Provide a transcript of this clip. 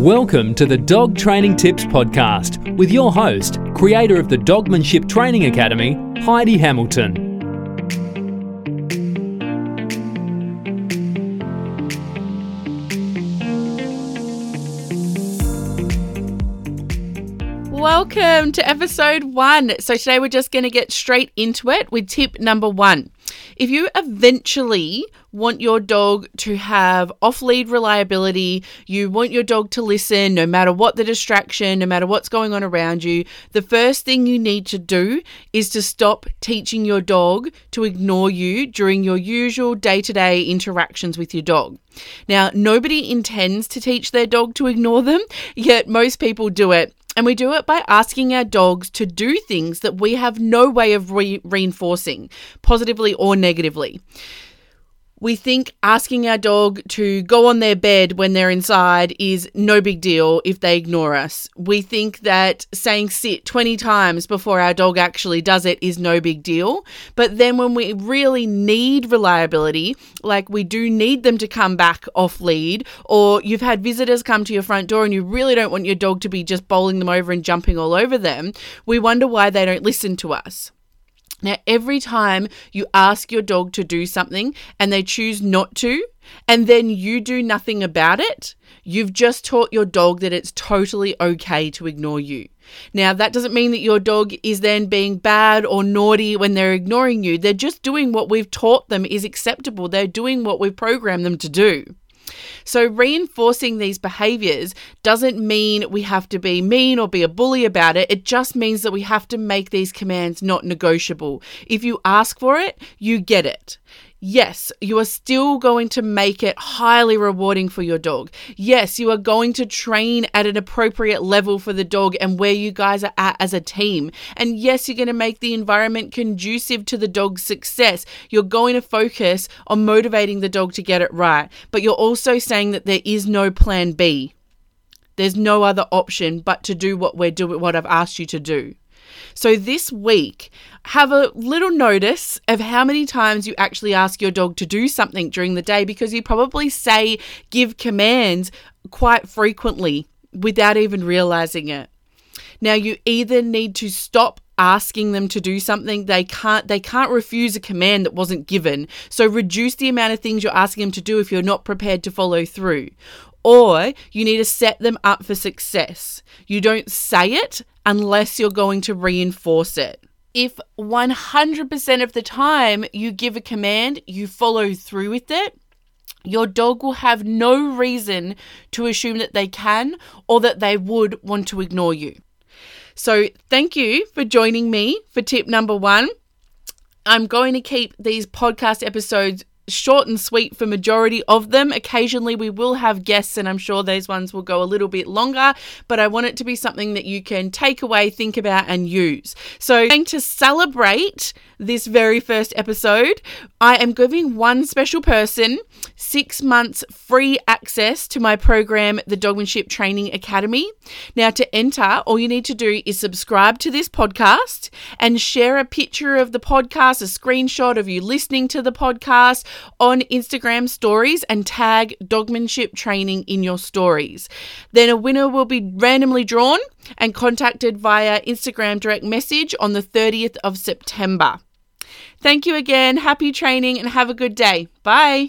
Welcome to the Dog Training Tips Podcast with your host, creator of the Dogmanship Training Academy, Heidi Hamilton. Welcome to episode one. So, today we're just going to get straight into it with tip number one. If you eventually want your dog to have off lead reliability, you want your dog to listen no matter what the distraction, no matter what's going on around you, the first thing you need to do is to stop teaching your dog to ignore you during your usual day to day interactions with your dog. Now, nobody intends to teach their dog to ignore them, yet most people do it and we do it by asking our dogs to do things that we have no way of re- reinforcing, positively or negatively. We think asking our dog to go on their bed when they're inside is no big deal if they ignore us. We think that saying sit 20 times before our dog actually does it is no big deal. But then when we really need reliability, like we do need them to come back off lead, or you've had visitors come to your front door and you really don't want your dog to be just bowling them over and jumping all over them, we wonder why they don't listen to us. Now, every time you ask your dog to do something and they choose not to, and then you do nothing about it, you've just taught your dog that it's totally okay to ignore you. Now, that doesn't mean that your dog is then being bad or naughty when they're ignoring you. They're just doing what we've taught them is acceptable. They're doing what we've programmed them to do. So, reinforcing these behaviors doesn't mean we have to be mean or be a bully about it. It just means that we have to make these commands not negotiable. If you ask for it, you get it. Yes, you are still going to make it highly rewarding for your dog. Yes, you are going to train at an appropriate level for the dog and where you guys are at as a team. And yes, you're going to make the environment conducive to the dog's success. You're going to focus on motivating the dog to get it right. But you're also saying that there is no plan B. There's no other option but to do what we're doing, what I've asked you to do. So this week, have a little notice of how many times you actually ask your dog to do something during the day because you probably say give commands quite frequently without even realizing it. Now you either need to stop asking them to do something they can't they can't refuse a command that wasn't given so reduce the amount of things you're asking them to do if you're not prepared to follow through or you need to set them up for success. You don't say it unless you're going to reinforce it. If 100% of the time you give a command, you follow through with it, your dog will have no reason to assume that they can or that they would want to ignore you. So, thank you for joining me for tip number one. I'm going to keep these podcast episodes short and sweet for majority of them. Occasionally we will have guests and I'm sure those ones will go a little bit longer, but I want it to be something that you can take away, think about and use. So, going to celebrate this very first episode, I am giving one special person 6 months free access to my program The Dogmanship Training Academy. Now to enter, all you need to do is subscribe to this podcast and share a picture of the podcast, a screenshot of you listening to the podcast on Instagram stories and tag dogmanship training in your stories. Then a winner will be randomly drawn and contacted via Instagram direct message on the 30th of September. Thank you again. Happy training and have a good day. Bye.